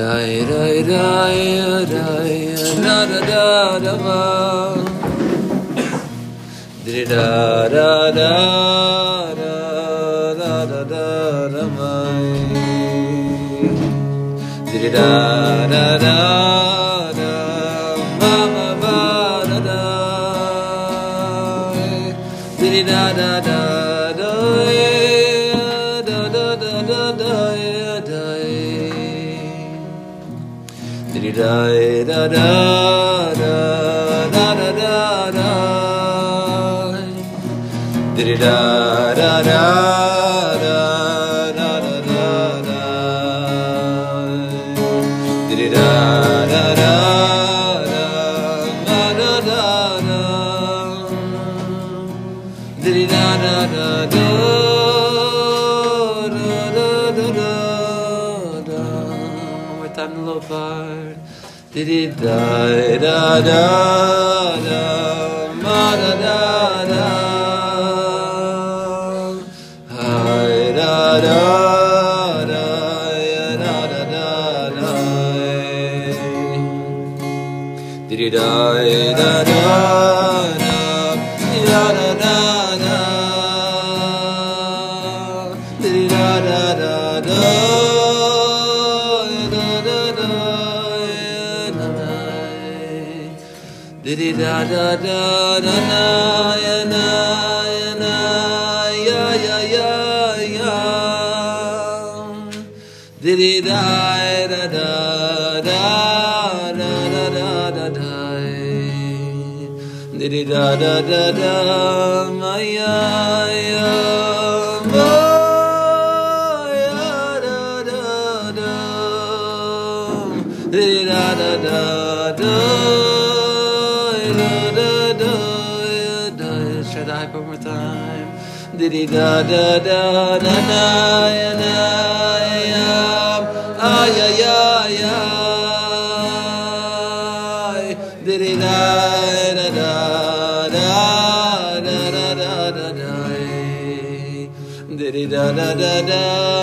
Diddy da da da da da da da da Diddy da da da da da da da da Diddy da da da da da da da da da ma da da da da da da ya da da da da Diddy da da da Diddy da da da da na ya na ya na ya ya ya ya. Diddy da da da da da da da da da. Diddy da da da da ma ya Diddy da da da da da ya da ya ah ya ya ya Diddy da da da da da da da da da Diddy da da da da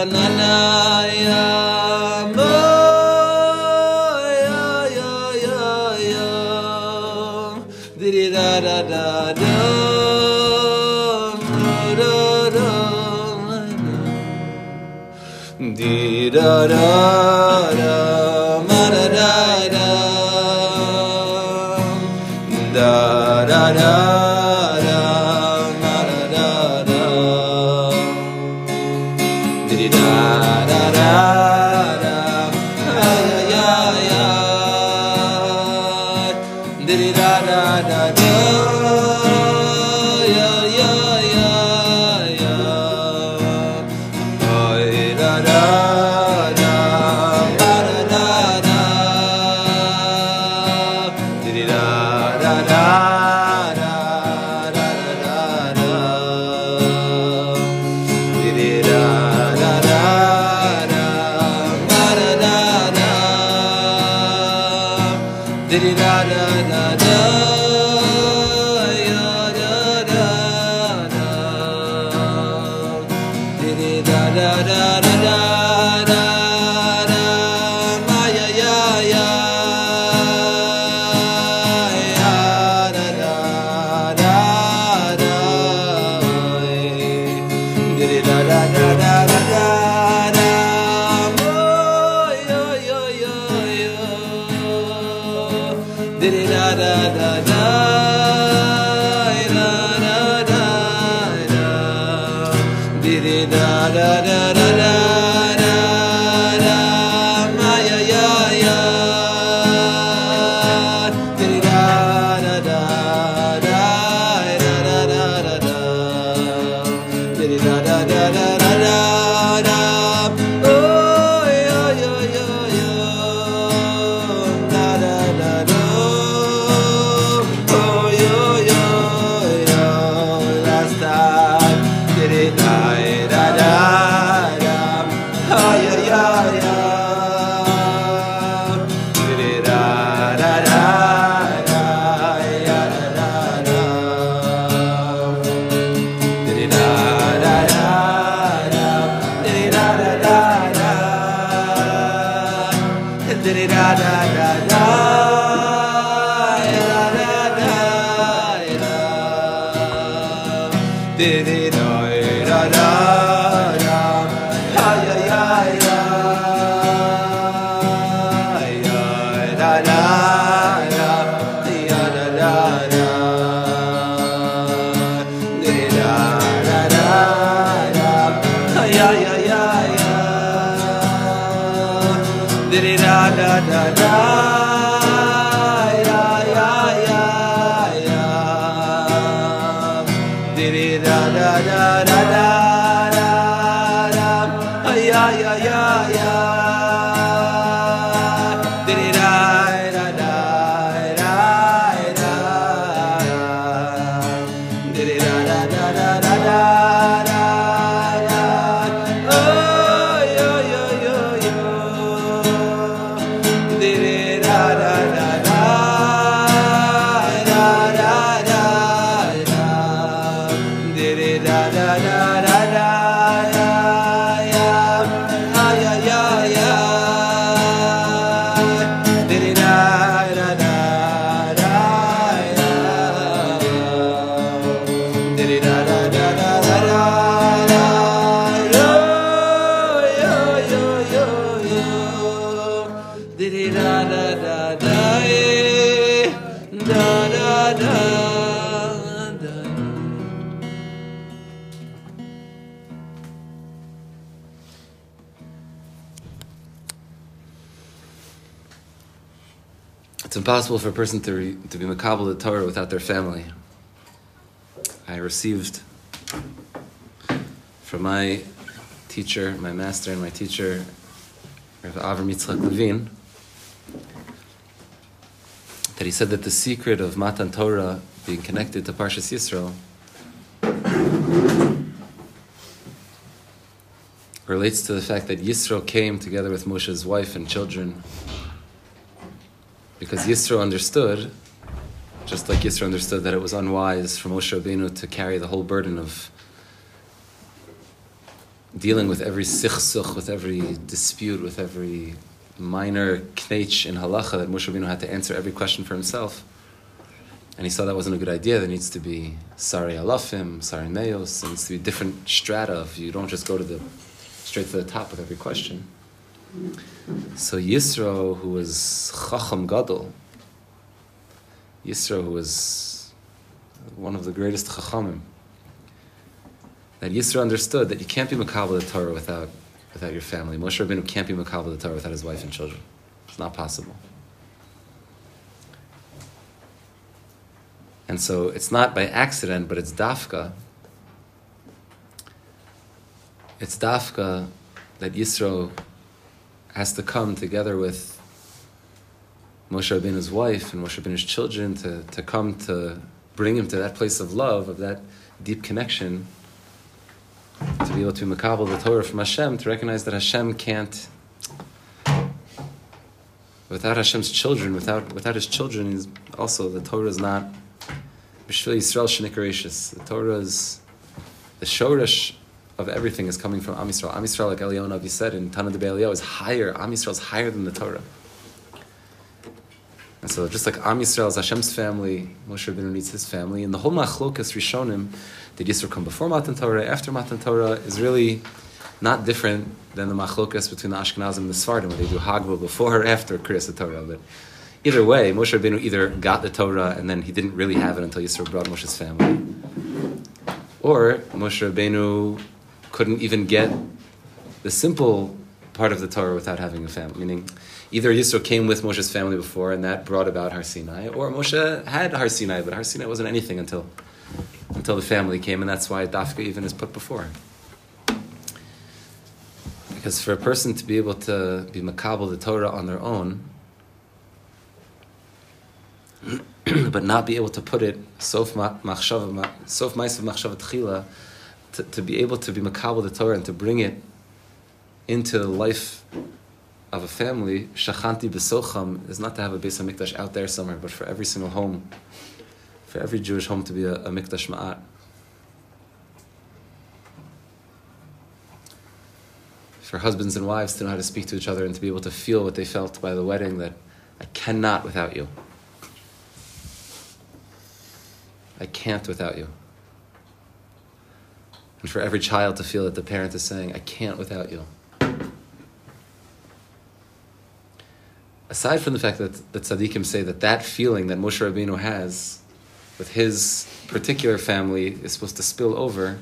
da Didi da da da da da impossible for a person to, re, to be makabel the Torah without their family. I received from my teacher, my master, and my teacher, Rav Avram Yitzchak Levine, that he said that the secret of Matan Torah being connected to Parshas Yisro relates to the fact that Yisro came together with Moshe's wife and children because Yisro understood, just like Yisro understood that it was unwise for Moshe Rabbeinu to carry the whole burden of dealing with every sichsuch, with every dispute, with every minor knetch in halacha that Moshe Rabbeinu had to answer every question for himself. And he saw that wasn't a good idea. There needs to be sari alafim, sari meos, there needs to be different strata. Of you don't just go to the straight to the top with every question. So Yisro, who was Chacham Gadol, Yisro, who was one of the greatest Chachamim, that Yisro understood that you can't be Makabal the Torah without, without your family. Moshe Rabbeinu can't be Makabal the Torah without his wife and children. It's not possible. And so it's not by accident, but it's dafka. It's dafka that Yisro has to come together with Moshe Rabbeinu's wife and Moshe Rabbeinu's children to, to come to bring him to that place of love, of that deep connection, to be able to makabel the Torah from Hashem, to recognize that Hashem can't, without Hashem's children, without, without his children, is also the Torah is not, B'shvil Yisrael Shenikaracious. The Torah is, the Shoresh of everything is coming from Am Yisrael. Am Yisrael, like Eliyahu said in Tana de Be'eliyahu, is higher. Am Yisrael is higher than the Torah. And so, just like Am Yisrael is Hashem's family, Moshe Rabbeinu needs his family, and the whole Machlokas Rishonim, did Yisro come before Matan Torah, after Matan Torah, is really not different than the Machlokas between the Ashkenazim and the Sfardim, where they do Hagba before or after Kriyas Torah. But either way, Moshe Rabbeinu either got the Torah and then he didn't really have it until Yisro brought Moshe's family, or Moshe Rabbeinu couldn't even get the simple part of the Torah without having a family. Meaning, either Yisro came with Moshe's family before, and that brought about Har Sinai, or Moshe had Har Sinai, but Har Sinai wasn't anything until until the family came, and that's why Dafka even is put before. Because for a person to be able to be makabel the Torah on their own, but not be able to put it sof machshava, sof ma'asav machshava tchila, to, to be able to be makabel the Torah and to bring it into the life of a family, shachanti besocham, is not to have a Beis Hamikdash out there somewhere, but for every single home, for every Jewish home to be a, a Mikdash Me'at. For husbands and wives to know how to speak to each other and to be able to feel what they felt by the wedding that I cannot without you. I can't without you. And for every child to feel that the parent is saying, I can't without you. Aside from the fact that the tzaddikim say that that feeling that Moshe Rabbeinu has with his particular family is supposed to spill over,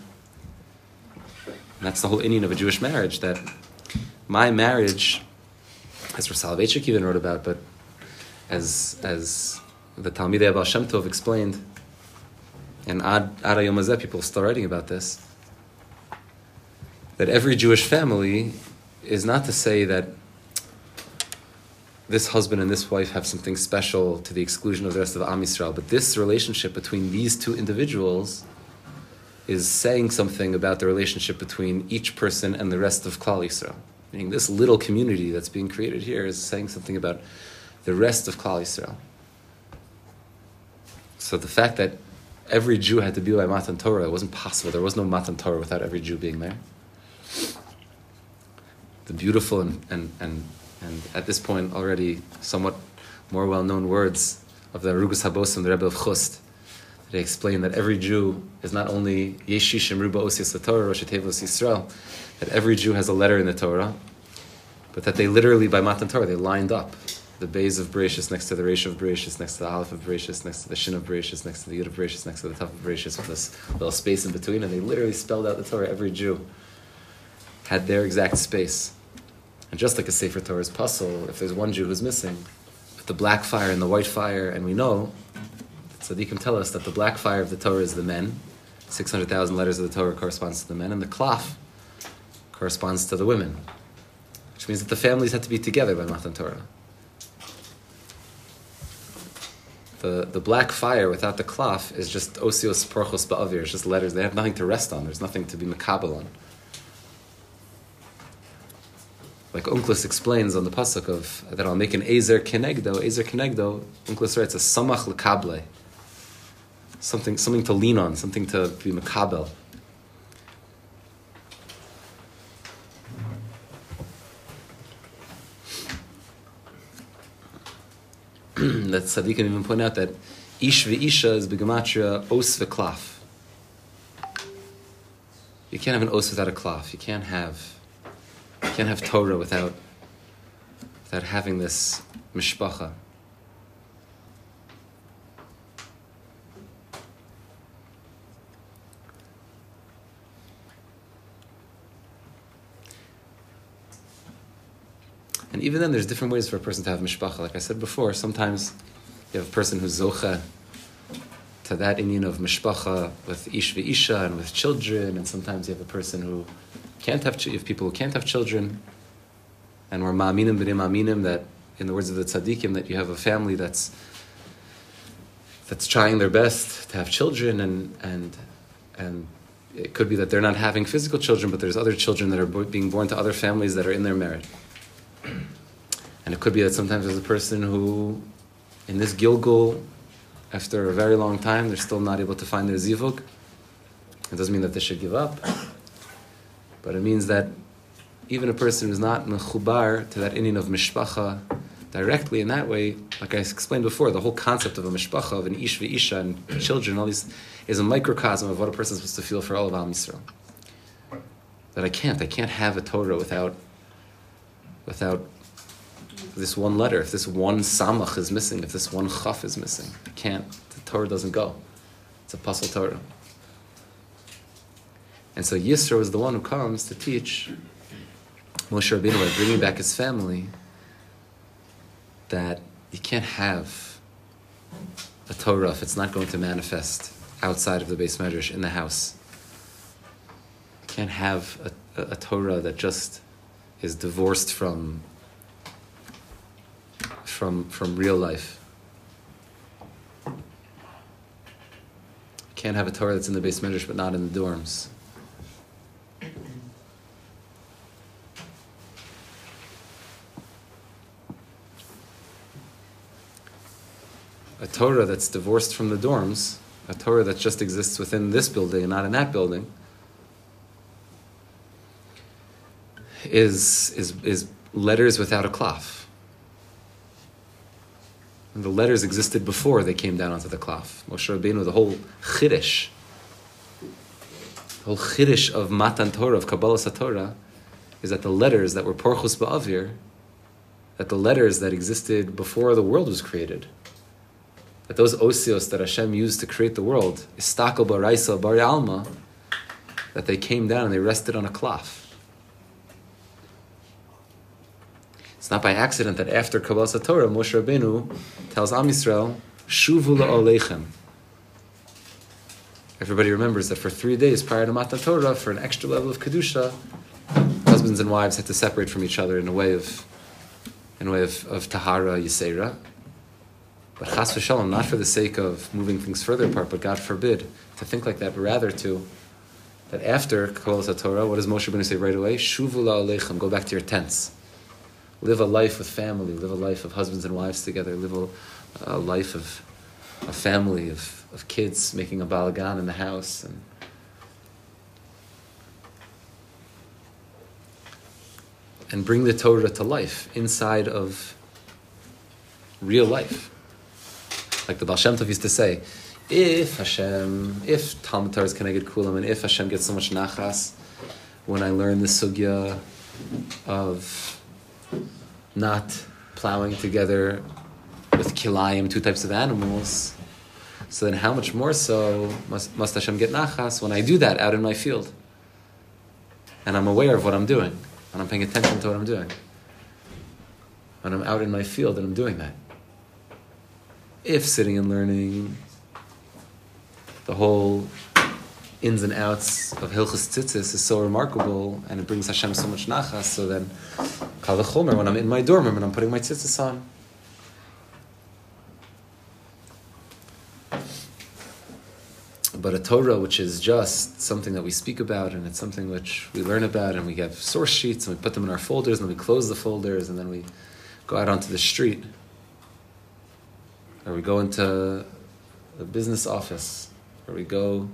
that's the whole inyan of a Jewish marriage, that my marriage, as Rav Soloveitchik even wrote about, but as, as the Talmidei Abba Shem Tov explained, and Ad, Ad people still writing about this, that every Jewish family is not to say that this husband and this wife have something special to the exclusion of the rest of Am Yisrael, but this relationship between these two individuals is saying something about the relationship between each person and the rest of Klal Yisrael. Meaning, this little community that's being created here is saying something about the rest of Klal Yisrael. So the fact that every Jew had to be by Matan Torah, it wasn't possible. There was no Matan Torah without every Jew being there. The beautiful and, and, and, and at this point already somewhat more well-known words of the Arugus Habosim, the Rebbe of Chust. They explain that every Jew is not only Yeshishim Ruba Osias Torah, Rosh Yisrael, that every Jew has a letter in the Torah, but that they literally, by Matan Torah, they lined up the bays of Bereshis next to the Resh of Bereshis, next to the Aleph of Bereshis, next to the Shin of Bereshis, next to the Yud of Bereshis, next to the Taf of Bereshis, with this little space in between, and they literally spelled out the Torah. Every Jew had their exact space. And just like a Sefer Torah's puzzle, if there's one Jew who's missing, with the black fire and the white fire, and we know, Tzaddikim tell us that the black fire of the Torah is the men, 600,000 letters of the Torah corresponds to the men, and the cloth corresponds to the women, which means that the families had to be together by Matan Torah. The, the black fire without the cloth is just osios porchos ba'avir, it's just letters. They have nothing to rest on, there's nothing to be makabel on. Like Onkelos explains on the pasuk of that I'll make an ezer kenegdo. Ezer kenegdo. Onkelos writes a samach lekable. Something, something to lean on, something to be makabel. that tzaddik can even point out that ish ve'isha is begematria os ve'klaf. You can't have an os without a klaf. You can't have can't have Torah without without having this mishpacha. And even then, there's different ways for a person to have mishpacha. Like I said before, sometimes you have a person who's zocha to that inyan of mishpacha with ish ve'isha and with children, and sometimes you have a person who can't have you have people who can't have children, and we're ma'aminim b'nim ma'aminim that, in the words of the tzaddikim, that you have a family that's that's trying their best to have children, and and and it could be that they're not having physical children, but there's other children that are being born to other families that are in their merit. And it could be that sometimes there's a person who, in this Gilgul, after a very long time, they're still not able to find their zivug. It doesn't mean that they should give up, but it means that even a person who's not mechubar to that inyan of mishpacha directly in that way, like I explained before, the whole concept of a mishpacha, of an ish v'isha, and children, all these, is a microcosm of what a person is supposed to feel for all of Am Yisrael. That I can't, I can't have a Torah without, without this one letter, if this one samach is missing, if this one chaf is missing, I can't, the Torah doesn't go. It's a puzzle Torah. And so Yisro is the one who comes to teach Moshe Rabbeinu by bringing back his family that you can't have a Torah if it's not going to manifest outside of the beis medrash in the house. You can't have a, a, a Torah that just is divorced from from, from real life. You can't have a Torah that's in the beis medrash but not in the dorms. Torah that's divorced from the dorms, a Torah that just exists within this building and not in that building, is, is, is letters without a cloth. And the letters existed before they came down onto the cloth. Moshe Rabbeinu, the whole chiddush the whole chiddush of Matan Torah, of Kabbalas HaTorah, is that the letters that were Porchus Ba'avir, that the letters that existed before the world was created, that those osios that Hashem used to create the world, Istakel Baraisa Bari Alma, that they came down and they rested on a cloth. It's not by accident that after Kabbalas HaTorah, Moshe Rabbeinu tells Am Yisrael, Shuvu la'olechem. Everybody remembers that for three days prior to Matan Torah, for an extra level of kedusha, husbands and wives had to separate from each other in a way of, in a way of, of tahara yisera. But chas v'shalom, not for the sake of moving things further apart, but God forbid to think like that, but rather to that after Kabbalah Torah, what does Moshe Rabbeinu say right away? Shuvu la'olechem, go back to your tents. Live a life with family, live a life of husbands and wives together, live a, a life of a family, of of kids making a balagan in the house and and bring the Torah to life inside of real life. Like the Baal Shem Tov used to say, if Hashem, if Talmud Torah is connected kulam, and if Hashem gets so much nachas when I learn the sugya of not plowing together with kilayim, two types of animals, so then, how much more so must, must Hashem get nachas when I do that out in my field? And I'm aware of what I'm doing, and I'm paying attention to what I'm doing. When I'm out in my field and I'm doing that. If sitting and learning the whole ins and outs of Hilchas Tzitzis is so remarkable and it brings Hashem so much nachas, so then Kal when I'm in my dorm room and I'm putting my tzitzis on, but a Torah which is just something that we speak about and it's something which we learn about and we have source sheets and we put them in our folders and then we close the folders and then we go out onto the street or we go into the business office or we go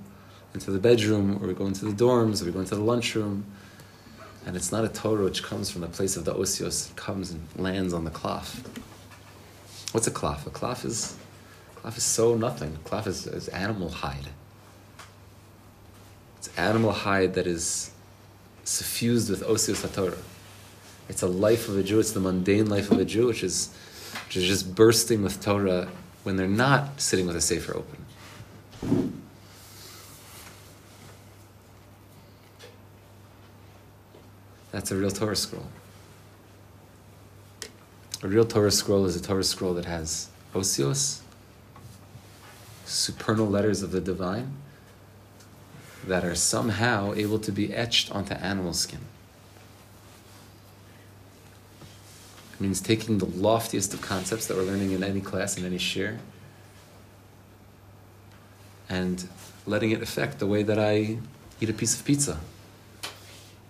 into the bedroom or we go into the dorms or we go into the lunchroom and it's not a Torah which comes from the place of the osios it comes and lands on the cloth what's a cloth? a cloth is cloth is so nothing cloth is, is animal hide it's animal hide that is suffused with osius haTorah. It's a life of a Jew. It's the mundane life of a Jew, which is, which is just bursting with Torah when they're not sitting with a sefer open. That's a real Torah scroll. A real Torah scroll is a Torah scroll that has osios, supernal letters of the divine, that are somehow able to be etched onto animal skin. Means taking the loftiest of concepts that we're learning in any class, in any shiur, and letting it affect the way that I eat a piece of pizza,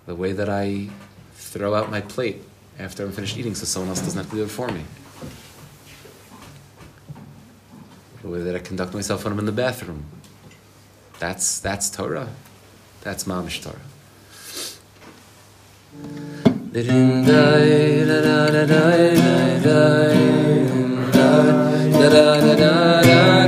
the way that I throw out my plate after I'm finished eating so someone else doesn't have to do it for me. The way that I conduct myself when I'm in the bathroom, that's that's Torah. That's Mamish Torah da da da da da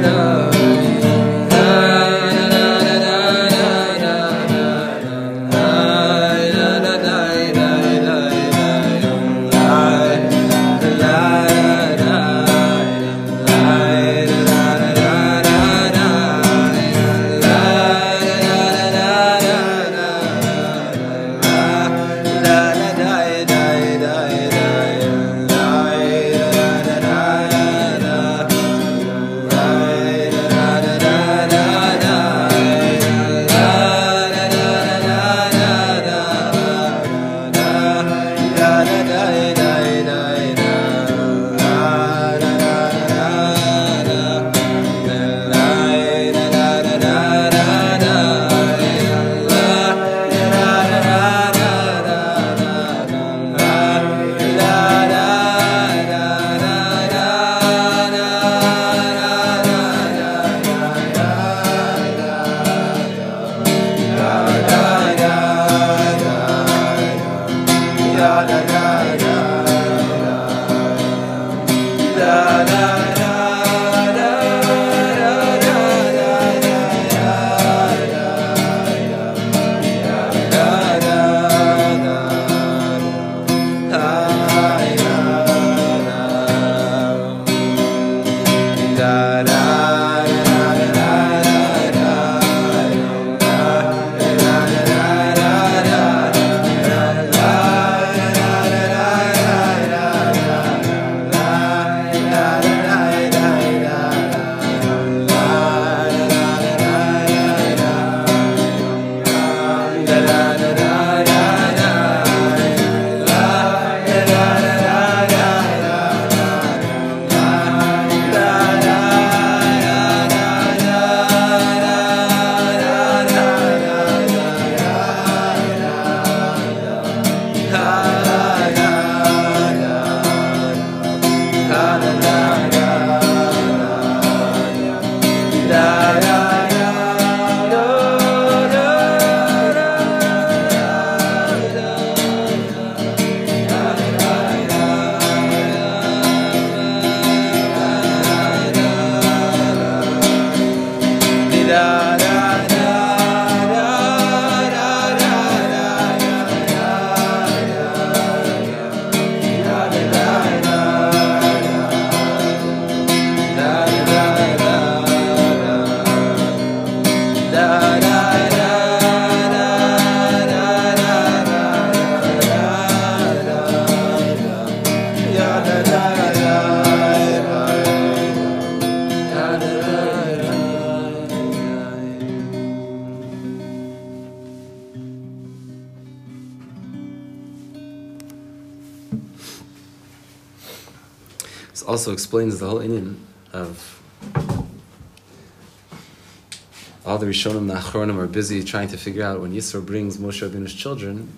Rishonim the Achronim are busy trying to figure out when Yisro brings Moshe Rabbeinu's children.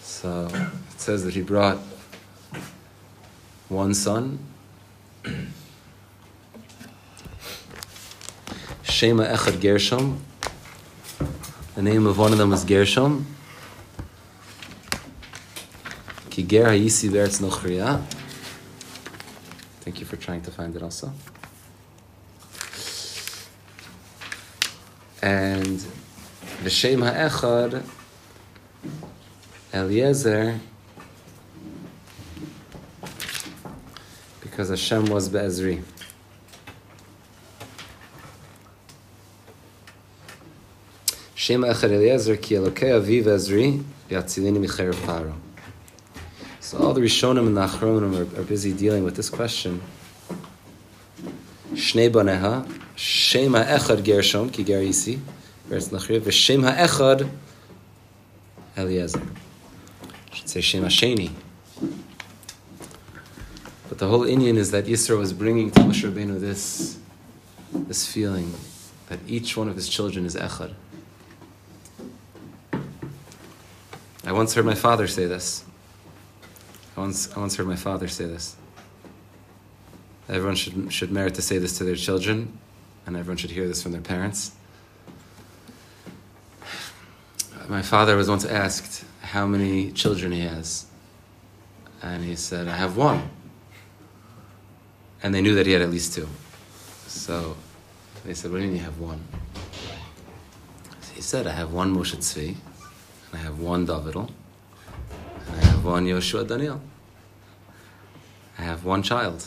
So it says that he brought one son, Shema Echad Gershom. The name of one of them was Gershom. Ki Ger Hayisi Beretz Nochriya. Thank you for trying to find it also. And the Shem HaEchad, Eliezer, because Hashem was Be'ezri. Shem HaEchad Eliezer, ki Elokei Aviv Ezri, Yatzilini Michair Paro. So all the Rishonim and the Achronim are, are busy dealing with this question. Shnei baneha, Shem ha'echad Gershom, ki gerisi, Eretz Nachriv, v'Shem ha'echad Eliezer. Should say Shem ha'sheni. But the whole inyan is that Yisro was bringing to Moshe Rabbeinu this, this feeling that each one of his children is echad. I once heard my father say this. I once, I once heard my father say this. Everyone should, should merit to say this to their children, and everyone should hear this from their parents. My father was once asked how many children he has, and he said, I have one. And they knew that he had at least two. So they said, What do you mean you have one? He said, I have one Moshe Tzvi, and I have one Davidel, and I have one Yoshua Daniel. I have one child.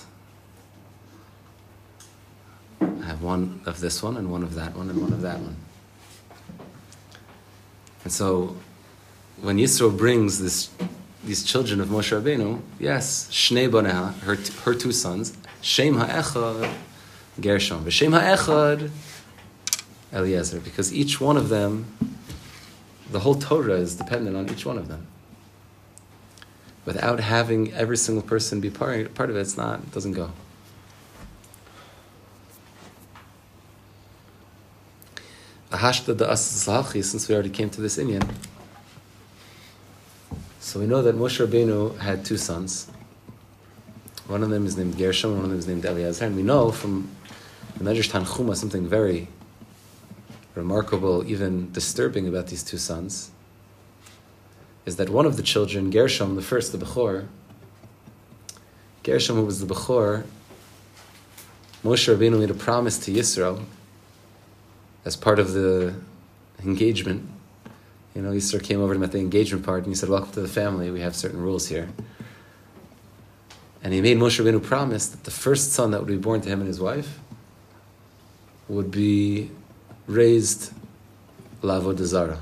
I have one of this one, and one of that one, and one of that one. And so, when Yisro brings this, these children of Moshe Rabbeinu, yes, Shnei Boneha, her, her two sons, Shem HaEchad, Gershom, V'Shem HaEchad, Eliezer, because each one of them, the whole Torah is dependent on each one of them without having every single person be part, part of it, it's not, it doesn't go. Ahashta da since we already came to this inyan. So we know that Moshe Rabbeinu had two sons. One of them is named Gershom, one of them is named Eliezer. And we know from the Medrash Tanchuma something very remarkable, even disturbing about these two sons is that one of the children, Gershom, the first, the Bechor, Gershom, who was the Bechor, Moshe Rabbeinu made a promise to Yisro as part of the engagement. You know, Yisro came over to him at the engagement part and he said, Welcome to the family, we have certain rules here. And he made Moshe Rabbeinu promise that the first son that would be born to him and his wife would be raised Lavo Zara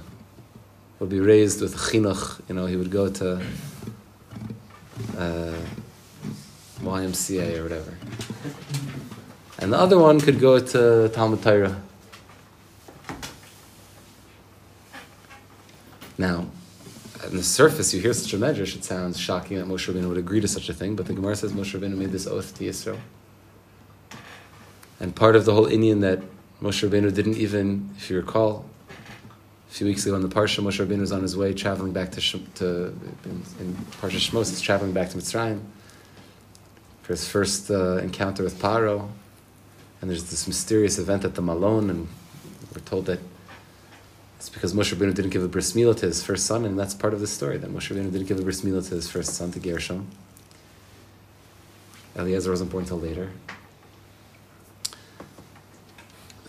would be raised with chinuch. You know, he would go to uh, YMCA or whatever. And the other one could go to Talmud Torah. Now, on the surface, you hear such a medrash, it sounds shocking that Moshe Rabbeinu would agree to such a thing, but the Gemara says Moshe Rabbeinu made this oath to Yisro. And part of the whole inyan that Moshe Rabbeinu didn't even, if you recall, a few weeks ago in the Parsha, Moshe Rabbeinu was on his way traveling back to, to in, in Parsha Shmos, he's traveling back to Mitzrayim for his first uh, encounter with Paro. And there's this mysterious event at the Malon, and we're told that it's because Moshe Rabbeinu didn't give a bris milah to his first son, and that's part of the story, that Moshe Rabbeinu didn't give a bris milah to his first son, to Gershom. Eliezer wasn't born until later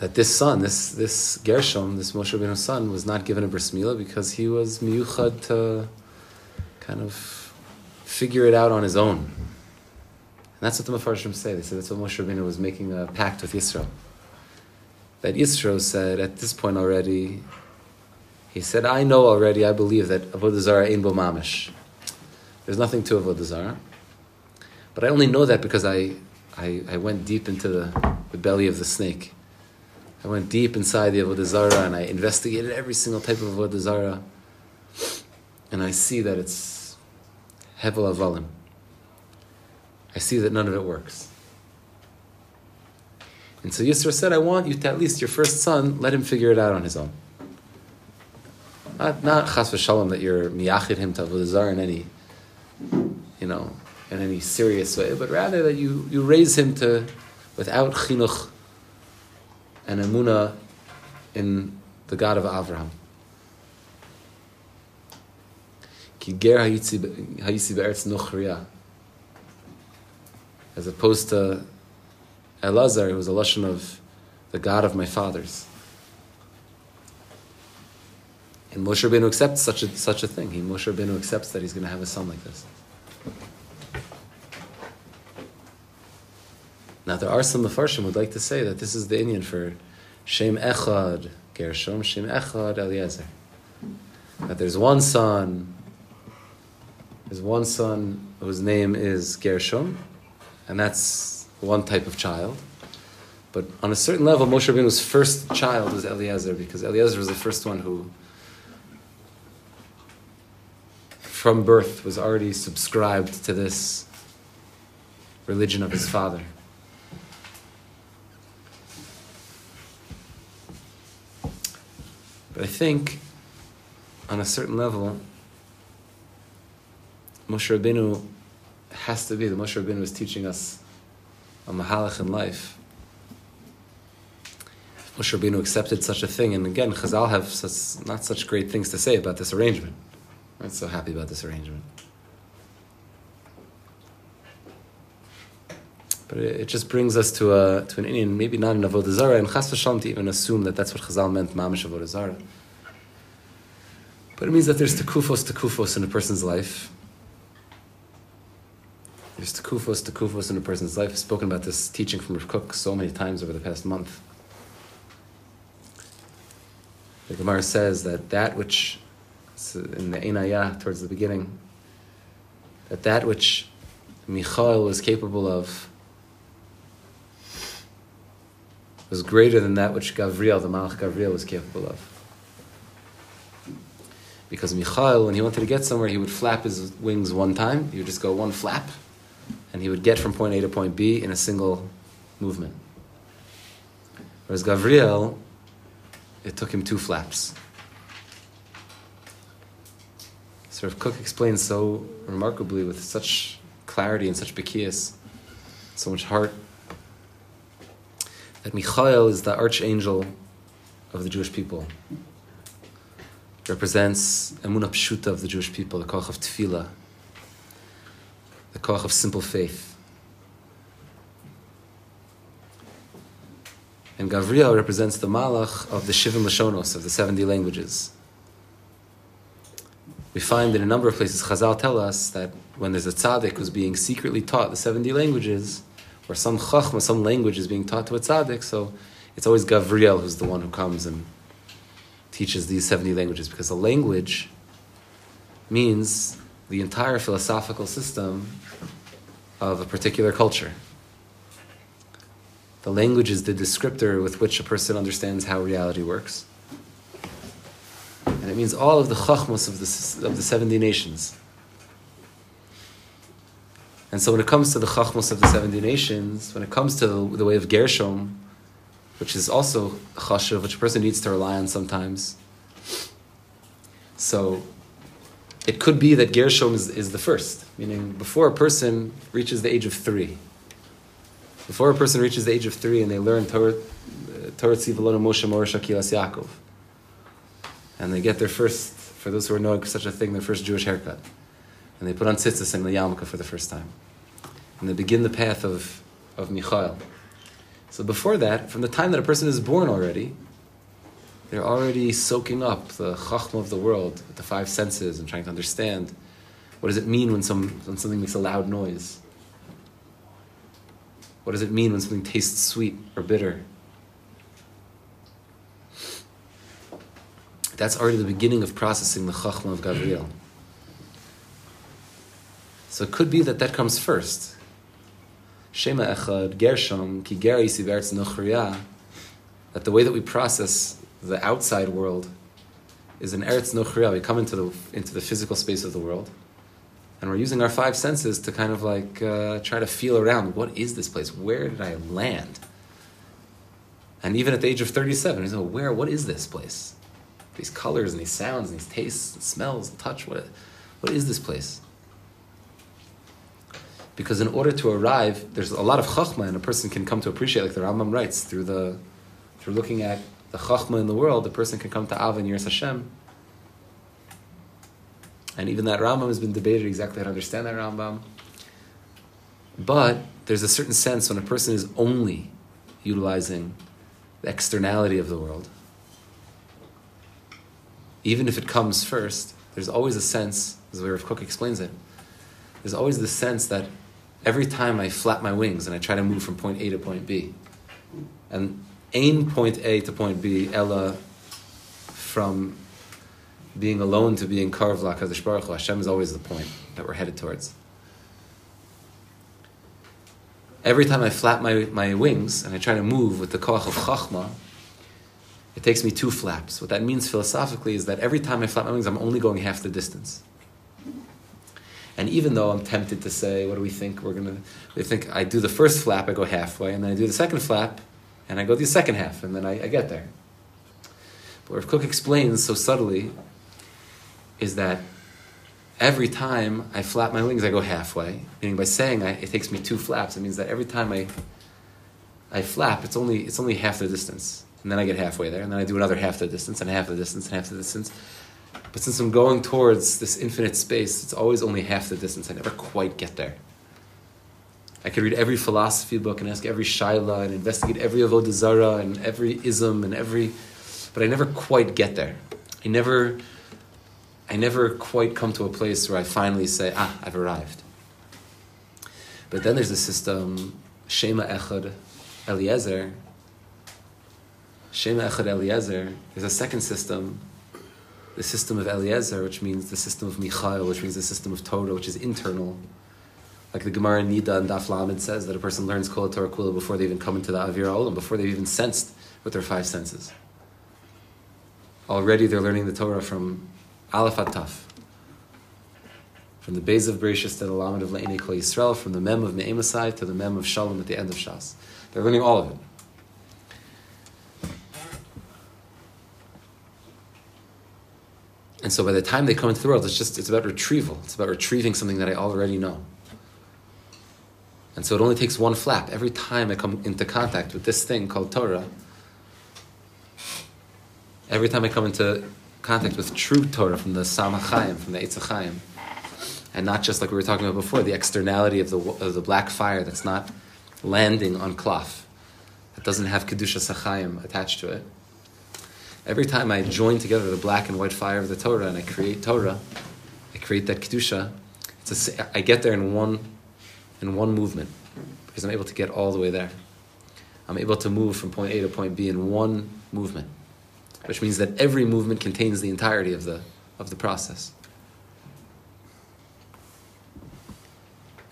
that this son, this this Gershom, this Moshe Rabbeinu's son, was not given a bris milah because he was miyuchad to kind of figure it out on his own. And that's what the Mefarshim say. They say that's what Moshe Rabbeinu was making a pact with Yisro. that Yisro said at this point already, he said, I know already, I believe that Avodah Zarah ain't mamish. There's nothing to Avodah Zarah. But I only know that because I, I, I went deep into the, the belly of the snake. I went deep inside the Avodah Zarah and I investigated every single type of Avodah Zarah. And I see that it's Hevel Havalim. I see that none of it works. And so Yisro said, I want you to at least your first son, let him figure it out on his own. Not, not chas v'shalom that you're miyachid him to in any, you know, in any serious way, but rather that you, you raise him to, without chinuch and emuna in the God of Avraham. As opposed to Elazar, who was a lashon of the God of my fathers. And Moshe Rabbeinu accepts such a, such a thing. He, Moshe Rabbeinu accepts that he's going to have a son like this. Now, there are some Mefarshim who would like to say that this is the inyan for Shem Echad Gershom, Shem Echad Eliezer. That there's one son, there's one son whose name is Gershom, and that's one type of child. But on a certain level, Moshe Rabbeinu's first child was Eliezer, because Eliezer was the first one who from birth was already subscribed to this religion of his father. But I think, on a certain level, Moshe Rabbeinu has to be, the Moshe Rabbeinu is teaching us a mahalach in life. Moshe Rabbeinu accepted such a thing, and again, Chazal have such, not such great things to say about this arrangement. I'm so happy about this arrangement. But it, it just brings us to a to an inyan, maybe not an avodah zarah, and chas v'shalom to even assume that that's what Chazal meant, mamish avodah zarah. But it means that there's tekufos tekufos in a person's life. There's tekufos tekufos in a person's life. I've spoken about this teaching from Rav Kook so many times over the past month. The Gemara says that that which in the Ein Ayah towards the beginning, that that which Michael was capable of was greater than that which Gavriel, the Malach Gavriel, was capable of. Because Michael, when he wanted to get somewhere, he would flap his wings one time, he would just go one flap, and he would get from point A to point B in a single movement. Whereas Gavriel, it took him two flaps. So Rav Kook explains so remarkably with such clarity and such bekias, so much heart, that Michael is the archangel of the Jewish people. Represents emunah pshuta of the Jewish people, the koach of tefillah, the koach of simple faith. And Gavriel represents the malach of the Shivim Lashonos, of the 70 languages we find in a number of places, Chazal tell us that when there's a tzaddik who's being secretly taught the 70 languages, or some chachma, some language is being taught to a tzaddik, so it's always Gavriel who's the one who comes and teaches these 70 languages, because a language means the entire philosophical system of a particular culture. The language is the descriptor with which a person understands how reality works. And it means all of the chachmos of the, of the 70 nations. And so when it comes to the chachmos of the 70 nations, when it comes to the, the way of Gershom, which is also chashuv, which a person needs to rely on sometimes. So it could be that Gershom is, is the first, meaning before a person reaches the age of three. Before a person reaches the age of three and they learn Torah, uh, Torah Tziva Lanu Moshe Morasha Kehillas Yaakov and they get their first, for those who are knowing such a thing, their first Jewish haircut. And they put on tzitzis and the yarmulke for the first time. And they begin the path of, of Michael. So before that, from the time that a person is born already, they're already soaking up the chachma of the world with the five senses and trying to understand what does it mean when, some, when something makes a loud noise? What does it mean when something tastes sweet or bitter? That's already the beginning of processing the Chachma of Gabriel. So it could be that that comes first. Shem HaEchad, Gershom, Ki that the way that we process the outside world is in Eretz Nuchriya. We come into the, into the physical space of the world, and we're using our five senses to kind of like uh, try to feel around. What is this place? Where did I land? And even at the age of 37, he's like, where, what is this place? These colors and these sounds and these tastes and smells and touch, what, what is this place? Because in order to arrive, there's a lot of chachma, and a person can come to appreciate, like the Rambam writes, through the through looking at the chachma in the world, the person can come to Av Yiras Hashem. And even that Rambam has been debated exactly how to understand that Rambam. But there's a certain sense when a person is only utilizing the externality of the world, even if it comes first, there's always a sense, as the way Rav Kook explains it, there's always the sense that every time I flap my wings and I try to move from point A to point B, and aim point A to point B, Ella, from being alone to being carved like Hu, Hashem is always the point that we're headed towards. Every time I flap my, my wings and I try to move with the koach of chachma, it takes me two flaps. What that means philosophically is that every time I flap my wings, I'm only going half the distance. And even though I'm tempted to say, what do we think we're gonna? They think I do the first flap, I go halfway, and then I do the second flap, and I go the second half, and then I, I get there. But Rav Kook explains so subtly is that every time I flap my wings, I go halfway. Meaning by saying I, it takes me two flaps, it means that every time I I flap, it's only it's only half the distance, and then I get halfway there, and then I do another half the distance, and half the distance, and half the distance, but since I'm going towards this infinite space, it's always only half the distance. I never quite get there. I could read every philosophy book and ask every shaila and investigate every avodah zara and every ism and every, but I never quite get there. I never, I never quite come to a place where I finally say, ah, I've arrived. But then there's a system, Shem HaEchad Eliezer. Shem HaEchad Eliezer. There's a second system the system of Eliezer, which means the system of Michael, which means the system of Torah, which is internal. Like the Gemara Nida and Daf Lamed says that a person learns Kol Torah Kula before they even come into the Avir Olam, before they've even sensed with their five senses. Already they're learning the Torah from Aleph Ataf, from the Beis of Bereshis to the Lamed of Le'inei Kol Yisrael, from the Mem of Me'emasai to the Mem of Shalom at the end of Shas. They're learning all of it. And so by the time they come into the world, it's just it's about retrieval. It's about retrieving something that I already know. And so it only takes one flap. Every time I come into contact with this thing called Torah, every time I come into contact with true Torah from the Samachayim, from the Eitzachayim, and not just like we were talking about before, the externality of the, of the black fire that's not landing on cloth, that doesn't have Kedusha Sachayim attached to it Every time I join together the black and white fire of the Torah and I create Torah, I create that kedusha. It's a, I get there in one, in one movement because I'm able to get all the way there. I'm able to move from point A to point B in one movement, which means that every movement contains the entirety of the of the process.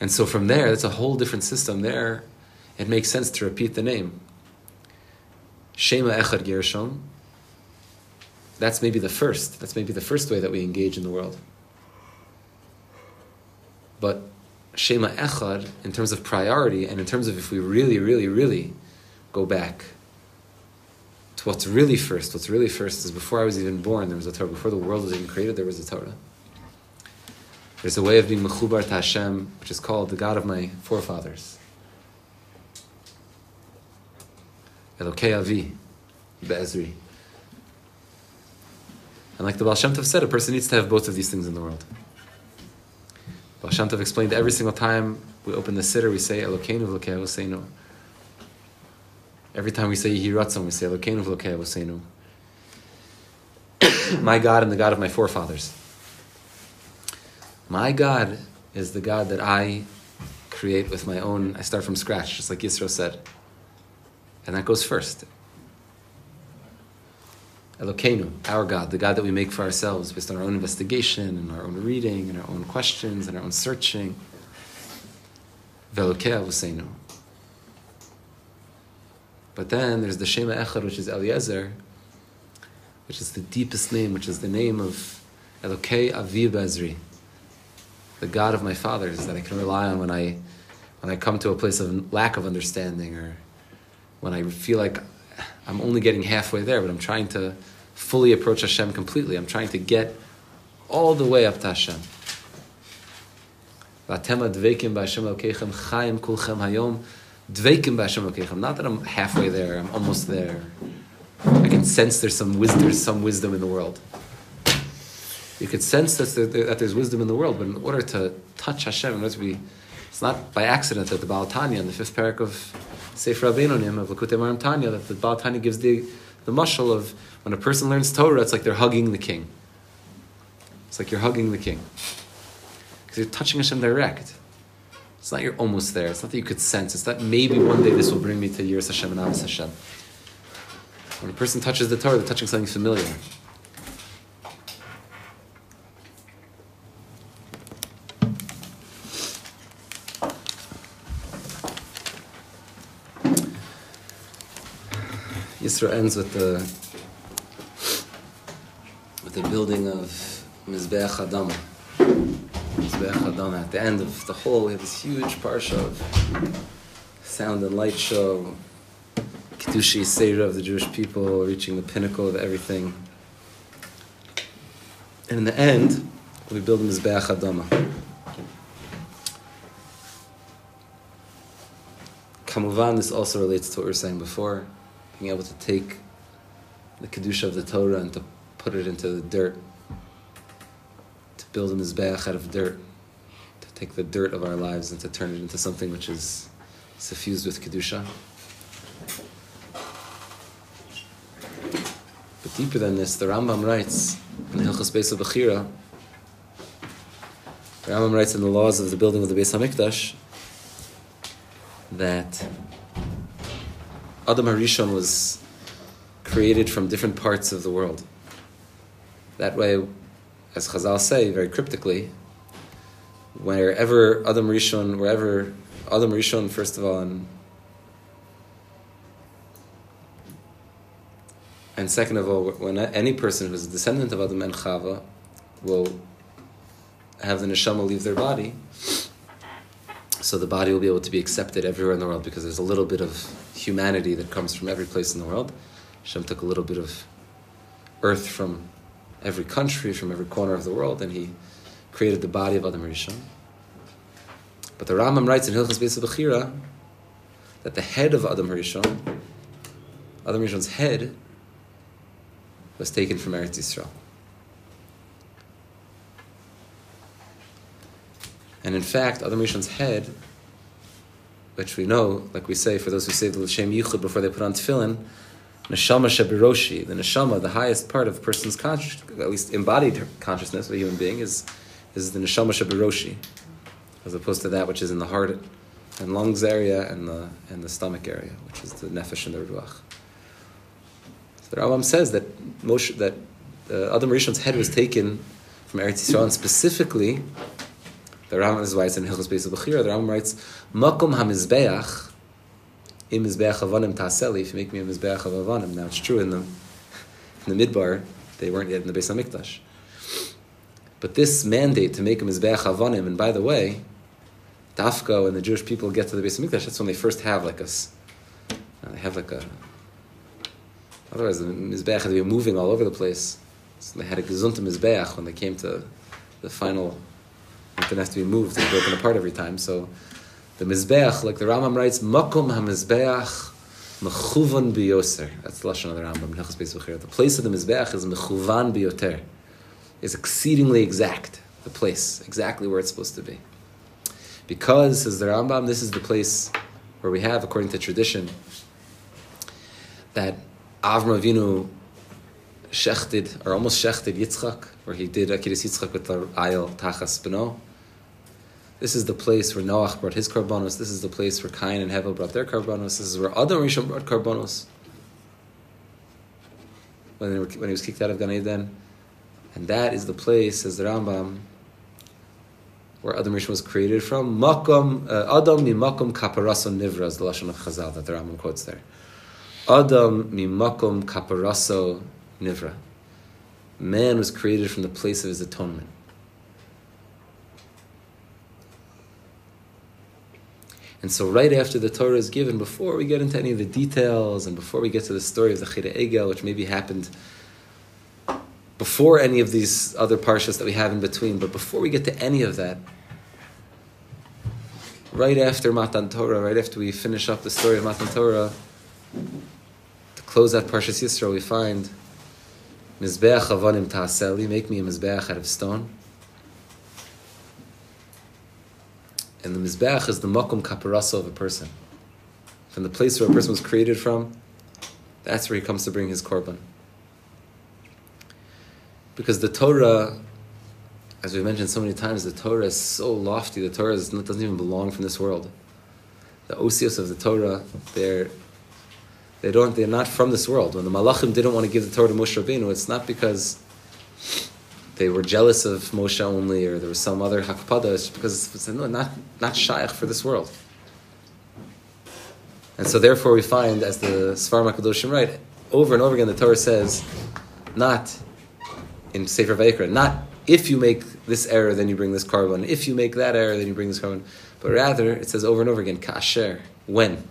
And so from there, that's a whole different system. There, it makes sense to repeat the name. Shem HaEchad Gershom, that's maybe the first. That's maybe the first way that we engage in the world. But Shem HaEchad, in terms of priority, and in terms of if we really, really, really go back to what's really first, what's really first is before I was even born, there was a Torah. Before the world was even created, there was a Torah. There's a way of being mechubar to Hashem, which is called the God of my forefathers. Elokei Avi, Be'ezri. And like the Baal Shem Tov said, a person needs to have both of these things in the world. Baal Shem Tov explained every single time we open the siddur, we say Elokeinu v'lokei. Every time we say Yehiratzon, we say Elokeinu v'lokei avoseinu. My God and the God of my forefathers. My God is the God that I create with my own, I start from scratch, just like Yisro said. And that goes first. Elokeinu, our God, the God that we make for ourselves based on our own investigation and our own reading and our own questions and our own searching. Velokei Avuseinu. But then there's the Shem HaEchad, which is Eliezer, which is the deepest name, which is the name of Elokei Avi Bezri, the God of my fathers that I can rely on when I, when I come to a place of lack of understanding or when I feel like I'm only getting halfway there, but I'm trying to fully approach Hashem completely. I'm trying to get all the way up to Hashem. Not that I'm halfway there, I'm almost there. I can sense there's some wisdom, there's some wisdom in the world. You could sense that, that there's wisdom in the world, but in order to touch Hashem, in order to be, it's not by accident that the Baal Tanya in the fifth parak of Sefer Rabbeinu of Likutei Moharan Tanya that the Baal Tanya gives the the mushal of when a person learns Torah, it's like they're hugging the king. It's like you're hugging the king because you're touching Hashem direct. It's not you're almost there. It's not that you could sense. It's that maybe one day this will bring me to Yiras Hashem and Avos Hashem. When a person touches the Torah, they're touching something familiar. Ends with the with the building of Mizbeach Adama. Mizbeach Adama. At the end of the whole, we have this huge parsha of sound and light show, Kiddushi Seder of the Jewish people, reaching the pinnacle of everything. And in the end, we build Mizbeach Adama. Kamuvan, this also relates to what we were saying before being able to take the kedusha of the Torah and to put it into the dirt, to build a mizbeach out of dirt, to take the dirt of our lives and to turn it into something which is suffused with kedusha. But deeper than this, the Rambam writes in the Hilchas Beis of Bechira. The Rambam writes in the laws of the building of the Beis Hamikdash that Adam Harishon was created from different parts of the world. That way, as Chazal say very cryptically, wherever Adam Rishon, wherever Adam Rishon, first of all, and and second of all, when any person who's a descendant of Adam and Chava will have the neshama leave their body, so the body will be able to be accepted everywhere in the world because there's a little bit of humanity that comes from every place in the world. Hashem took a little bit of earth from every country, from every corner of the world, and he created the body of Adam Rishon. But the Rambam writes in Hilchas Beis Bechira that the head of Adam Rishon, Adam Rishon's head, was taken from Eretz Yisrael. And in fact, Adam Rishon's head, which we know, like we say, for those who say the L'Shem Yichud before they put on tefillin, Neshama Shabiroshi, the Neshama, the highest part of a person's conscious, at least embodied consciousness of a human being, is, is the Neshama Shabiroshi, as opposed to that which is in the heart and lungs area and the, and the stomach area, which is the Nefesh and the Ruach. So the Rambam says that Moshe, that uh, Adam Rishon's head was taken from Eretz Yisrael, and specifically the Rambam is why it's in Hilchos Beis Bechira. The Rambam writes, "Makom hamizbeach im mizbeach avanim taseli." If you make me a mizbeach of avanim, now it's true in the in the midbar they weren't yet in the Beis Hamikdash. But this mandate to make a mizbeach avanim, and by the way, Dafka and the Jewish people get to the Beis Hamikdash, that's when they first have like a uh, they have like a otherwise the mizbeach to be moving all over the place. So they had a gezunta mizbeach when they came to the final it has to be moved and broken apart every time. So the Mizbeach, like the Rambam writes, Makom HaMizbeach Mechuvan Biyoser. That's the Lashon of the Rambam, The place of the Mizbeach is Mechuvan Biyoter. Is exceedingly exact, the place, exactly where it's supposed to be. Because, says the Rambam, this is the place where we have, according to tradition, that Avram Avinu shechted, or almost shechted Yitzchak, where he did Akeidas Yitzchak with the Ayel Tachas Beno. This is the place where Noach brought his karbonos. This is the place where Cain and Hevel brought their karbonos. This is where Adam Rishon brought karbonos. when, were, when he was kicked out of Gan Eden. And that is the place, says the Rambam, where Adam Rishon was created from. Makom, uh, Adam mi makom kaparaso nivra is the Lashon of Chazal that the Rambam quotes there. Adam mi makom kaparaso nivra. Man was created from the place of his atonement. And so, right after the Torah is given, before we get into any of the details and before we get to the story of the Cheit HaEgel, which maybe happened before any of these other parshas that we have in between, but before we get to any of that, right after Matan Torah, right after we finish up the story of Matan Torah, to close out Parshas Yisro, we find Mizbeach make me a Mizbeach out of stone. And the Mizbeach is the Makom Kaparasa of a person. From the place where a person was created from, that's where he comes to bring his korban. Because the Torah, as we've mentioned so many times, the Torah is so lofty. The Torah is, doesn't even belong from this world. The osios of the Torah, they're they don't they're not from this world. When the Malachim didn't want to give the Torah to Moshe Rabbeinu, it's not because they were jealous of Moshe only, or there was some other hakpada. It's because it's no, not not shaykh for this world. And so, therefore, we find, as the Sfarim Hakadoshim write, over and over again, the Torah says, not in Sefer Vayikra, not if you make this error, then you bring this korban. If you make that error, then you bring this korban. But rather, it says over and over again, kasher, when.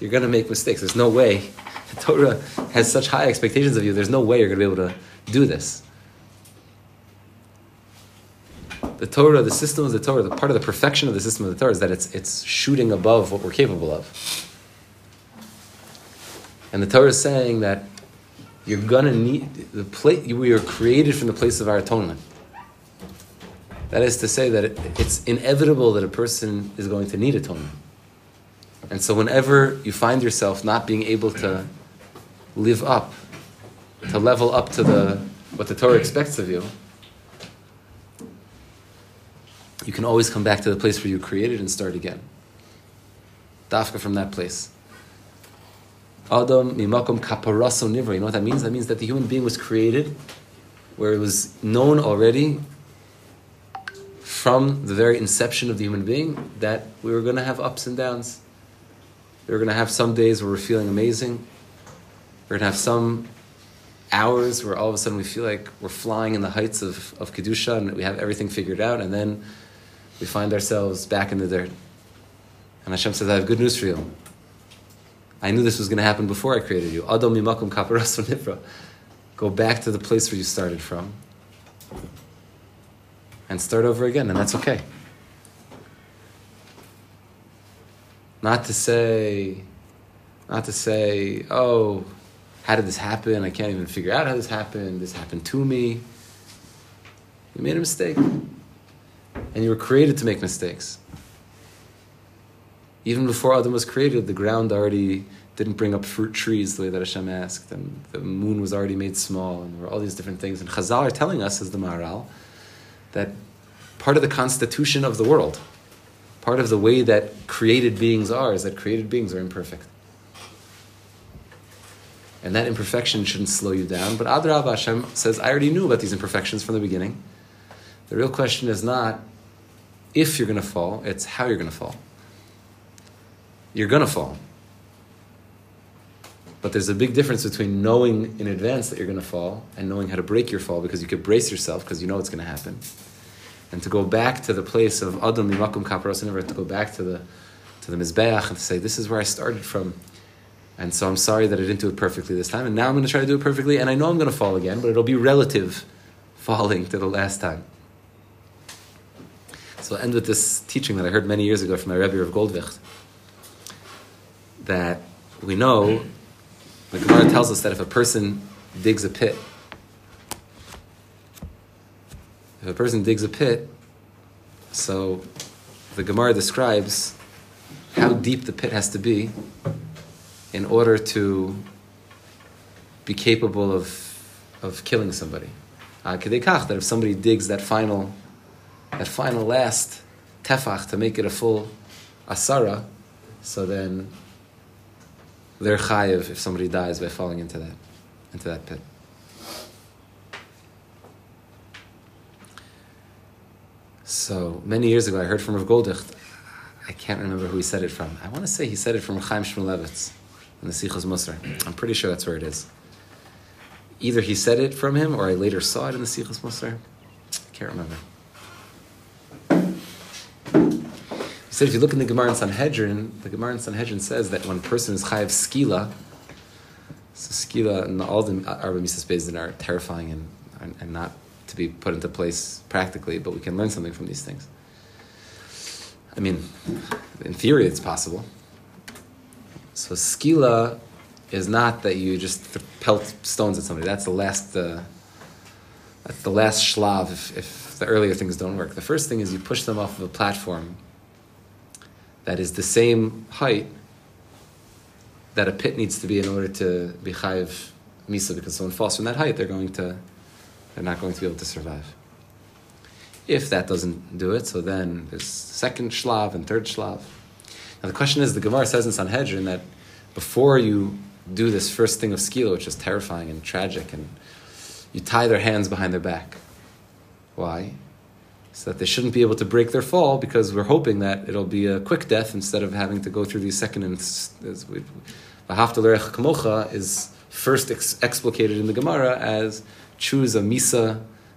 You're going to make mistakes. There's no way. The Torah has such high expectations of you, there's no way you're going to be able to do this. the Torah, the system of the Torah, the part of the perfection of the system of the Torah is that it's, it's shooting above what we're capable of. And the Torah is saying that you're going to need the place, we are created from the place of our atonement. That is to say that it, it's inevitable that a person is going to need atonement. And so whenever you find yourself not being able to live up, to level up to the what the Torah expects of you, you can always come back to the place where you created and start again. Dafka from that place. Adam mimakom kaparaso nivra. You know what that means? That means that the human being was created where it was known already from the very inception of the human being that we were going to have ups and downs. We were going to have some days where we're feeling amazing. We're going to have some hours where all of a sudden we feel like we're flying in the heights of, of Kedusha and we have everything figured out. And then we find ourselves back in the dirt. And Hashem says, I have good news for you. I knew this was going to happen before I created you. Adam mimakum kaparas nifra. Go back to the place where you started from and start over again, and that's okay. Not to say, not to say, oh, how did this happen? I can't even figure out how this happened. This happened to me. You made a mistake. And you were created to make mistakes. Even before Adam was created, the ground already didn't bring up fruit trees the way that Hashem asked, and the moon was already made small, and there were all these different things. And Chazal are telling us, as the Maharal, that part of the constitution of the world, part of the way that created beings are, is that created beings are imperfect. And that imperfection shouldn't slow you down. But Adrab Hashem says, I already knew about these imperfections from the beginning. The real question is not if you're going to fall, it's how you're going to fall. You're going to fall. But there's a big difference between knowing in advance that you're going to fall and knowing how to break your fall because you could brace yourself because you know it's going to happen. And to go back to the place of Adam Mimakum Kaparos and to go back to the to the Mizbeach and to say, This is where I started from. And so I'm sorry that I didn't do it perfectly this time. And now I'm going to try to do it perfectly. And I know I'm going to fall again, but it'll be relative falling to the last time. So I'll end with this teaching that I heard many years ago from my Rebbe of Goldwicht. That we know, the Gemara tells us that if a person digs a pit, if a person digs a pit, so the Gemara describes how deep the pit has to be in order to be capable of, of killing somebody. Uh, that if somebody digs that final that final last tefach to make it a full asara, so then they're chayiv if somebody dies by falling into that into that pit. So many years ago, I heard from Rav Goldwicht. I can't remember who he said it from. I want to say he said it from Chaim Shmulevitz in the Sichos Musar. I'm pretty sure that's where it is. Either he said it from him, or I later saw it in the Sichos Musar. I can't remember. He said if you look in the Gemara in Sanhedrin, the Gemara in Sanhedrin says that when a person is chayav skila, so skila and all the Arba Mises Bezdin are terrifying and, and, and not to be put into place practically, but we can learn something from these things. I mean, in theory, it's possible. So skila is not that you just pelt stones at somebody. That's the last. Uh, that's the last shlav if, if the earlier things don't work. The first thing is you push them off of a platform that is the same height that a pit needs to be in order to be chayiv misa. Because someone falls from that height, they're going to, they're not going to be able to survive. If that doesn't do it, so then there's second shlav and third shlav. Now the question is, the Gemara says in Sanhedrin that before you do this first thing of skila, which is terrifying and tragic, and you tie their hands behind their back. Why? So that they shouldn't be able to break their fall because we're hoping that it'll be a quick death instead of having to go through these second and kamocha is first ex- explicated in the Gemara as choose a misa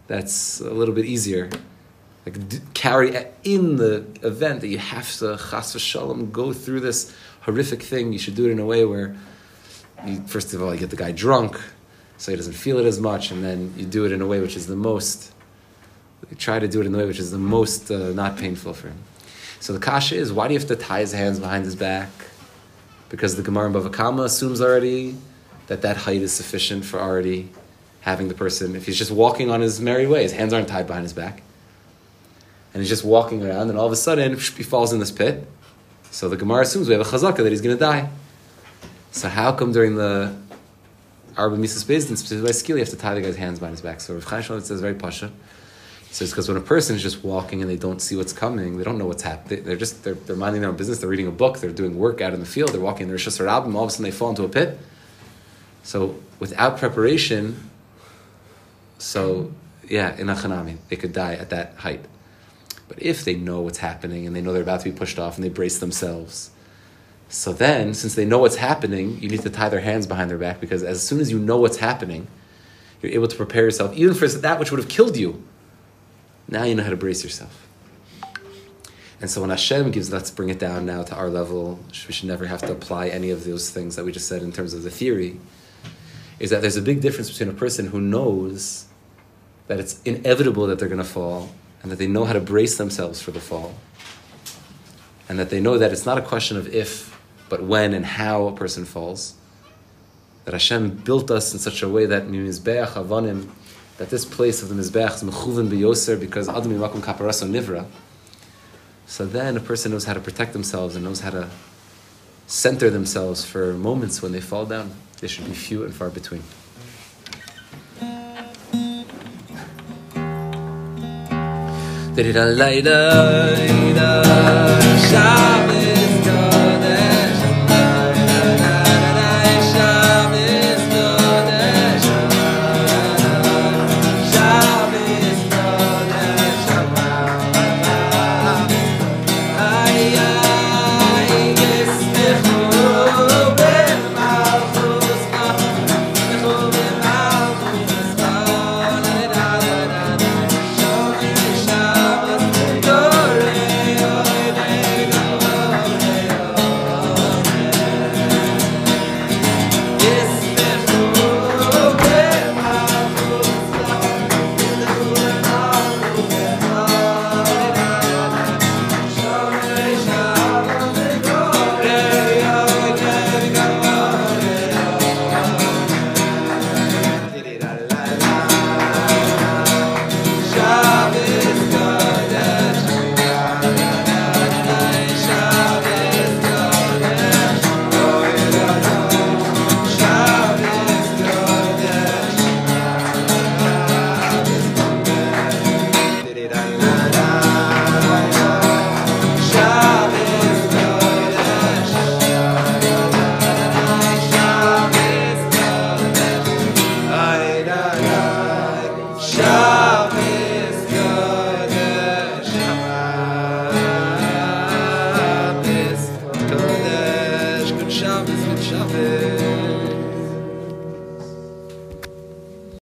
that's a little bit easier like d- carry in the event that you have to chas v'shalom go through this horrific thing. You should do it in a way where, you, first of all, you get the guy drunk, so he doesn't feel it as much, and then you do it in a way which is the most. Try to do it in the way which is the most uh, not painful for him. So the kasha is, why do you have to tie his hands behind his back? Because the Gemara in Bava Kama assumes already that that height is sufficient for already having the person. If he's just walking on his merry way, his hands aren't tied behind his back and he's just walking around, and all of a sudden he falls in this pit. So the Gemara assumes we have a chazaka that he's going to die. So how come during the Arba Mises Bezdin, specifically by skill, you have to tie the guy's hands behind his back? So Rav Chaim says very pasha. He says because when a person is just walking and they don't see what's coming, they don't know what's happening. They're just they're, they're minding their own business. They're reading a book. They're doing work out in the field. They're walking. They're just album. All of a sudden they fall into a pit. So without preparation, so yeah, in a chanami, they could die at that height. But if they know what's happening and they know they're about to be pushed off and they brace themselves, so then, since they know what's happening, you need to tie their hands behind their back because as soon as you know what's happening, you're able to prepare yourself, even for that which would have killed you. Now you know how to brace yourself. And so when Hashem gives, let's bring it down now to our level, we should never have to apply any of those things that we just said in terms of the theory, is that there's a big difference between a person who knows that it's inevitable that they're going to fall and that they know how to brace themselves for the fall, and that they know that it's not a question of if, but when and how a person falls. That Hashem built us in such a way that Mizbeach Avanim, that this place of the Mizbeach is mechuven biyoser because Adam Makom Kaparaso Nivra. So then a person knows how to protect themselves and knows how to center themselves for moments when they fall down. They should be few and far between. Did uh, uh, uh,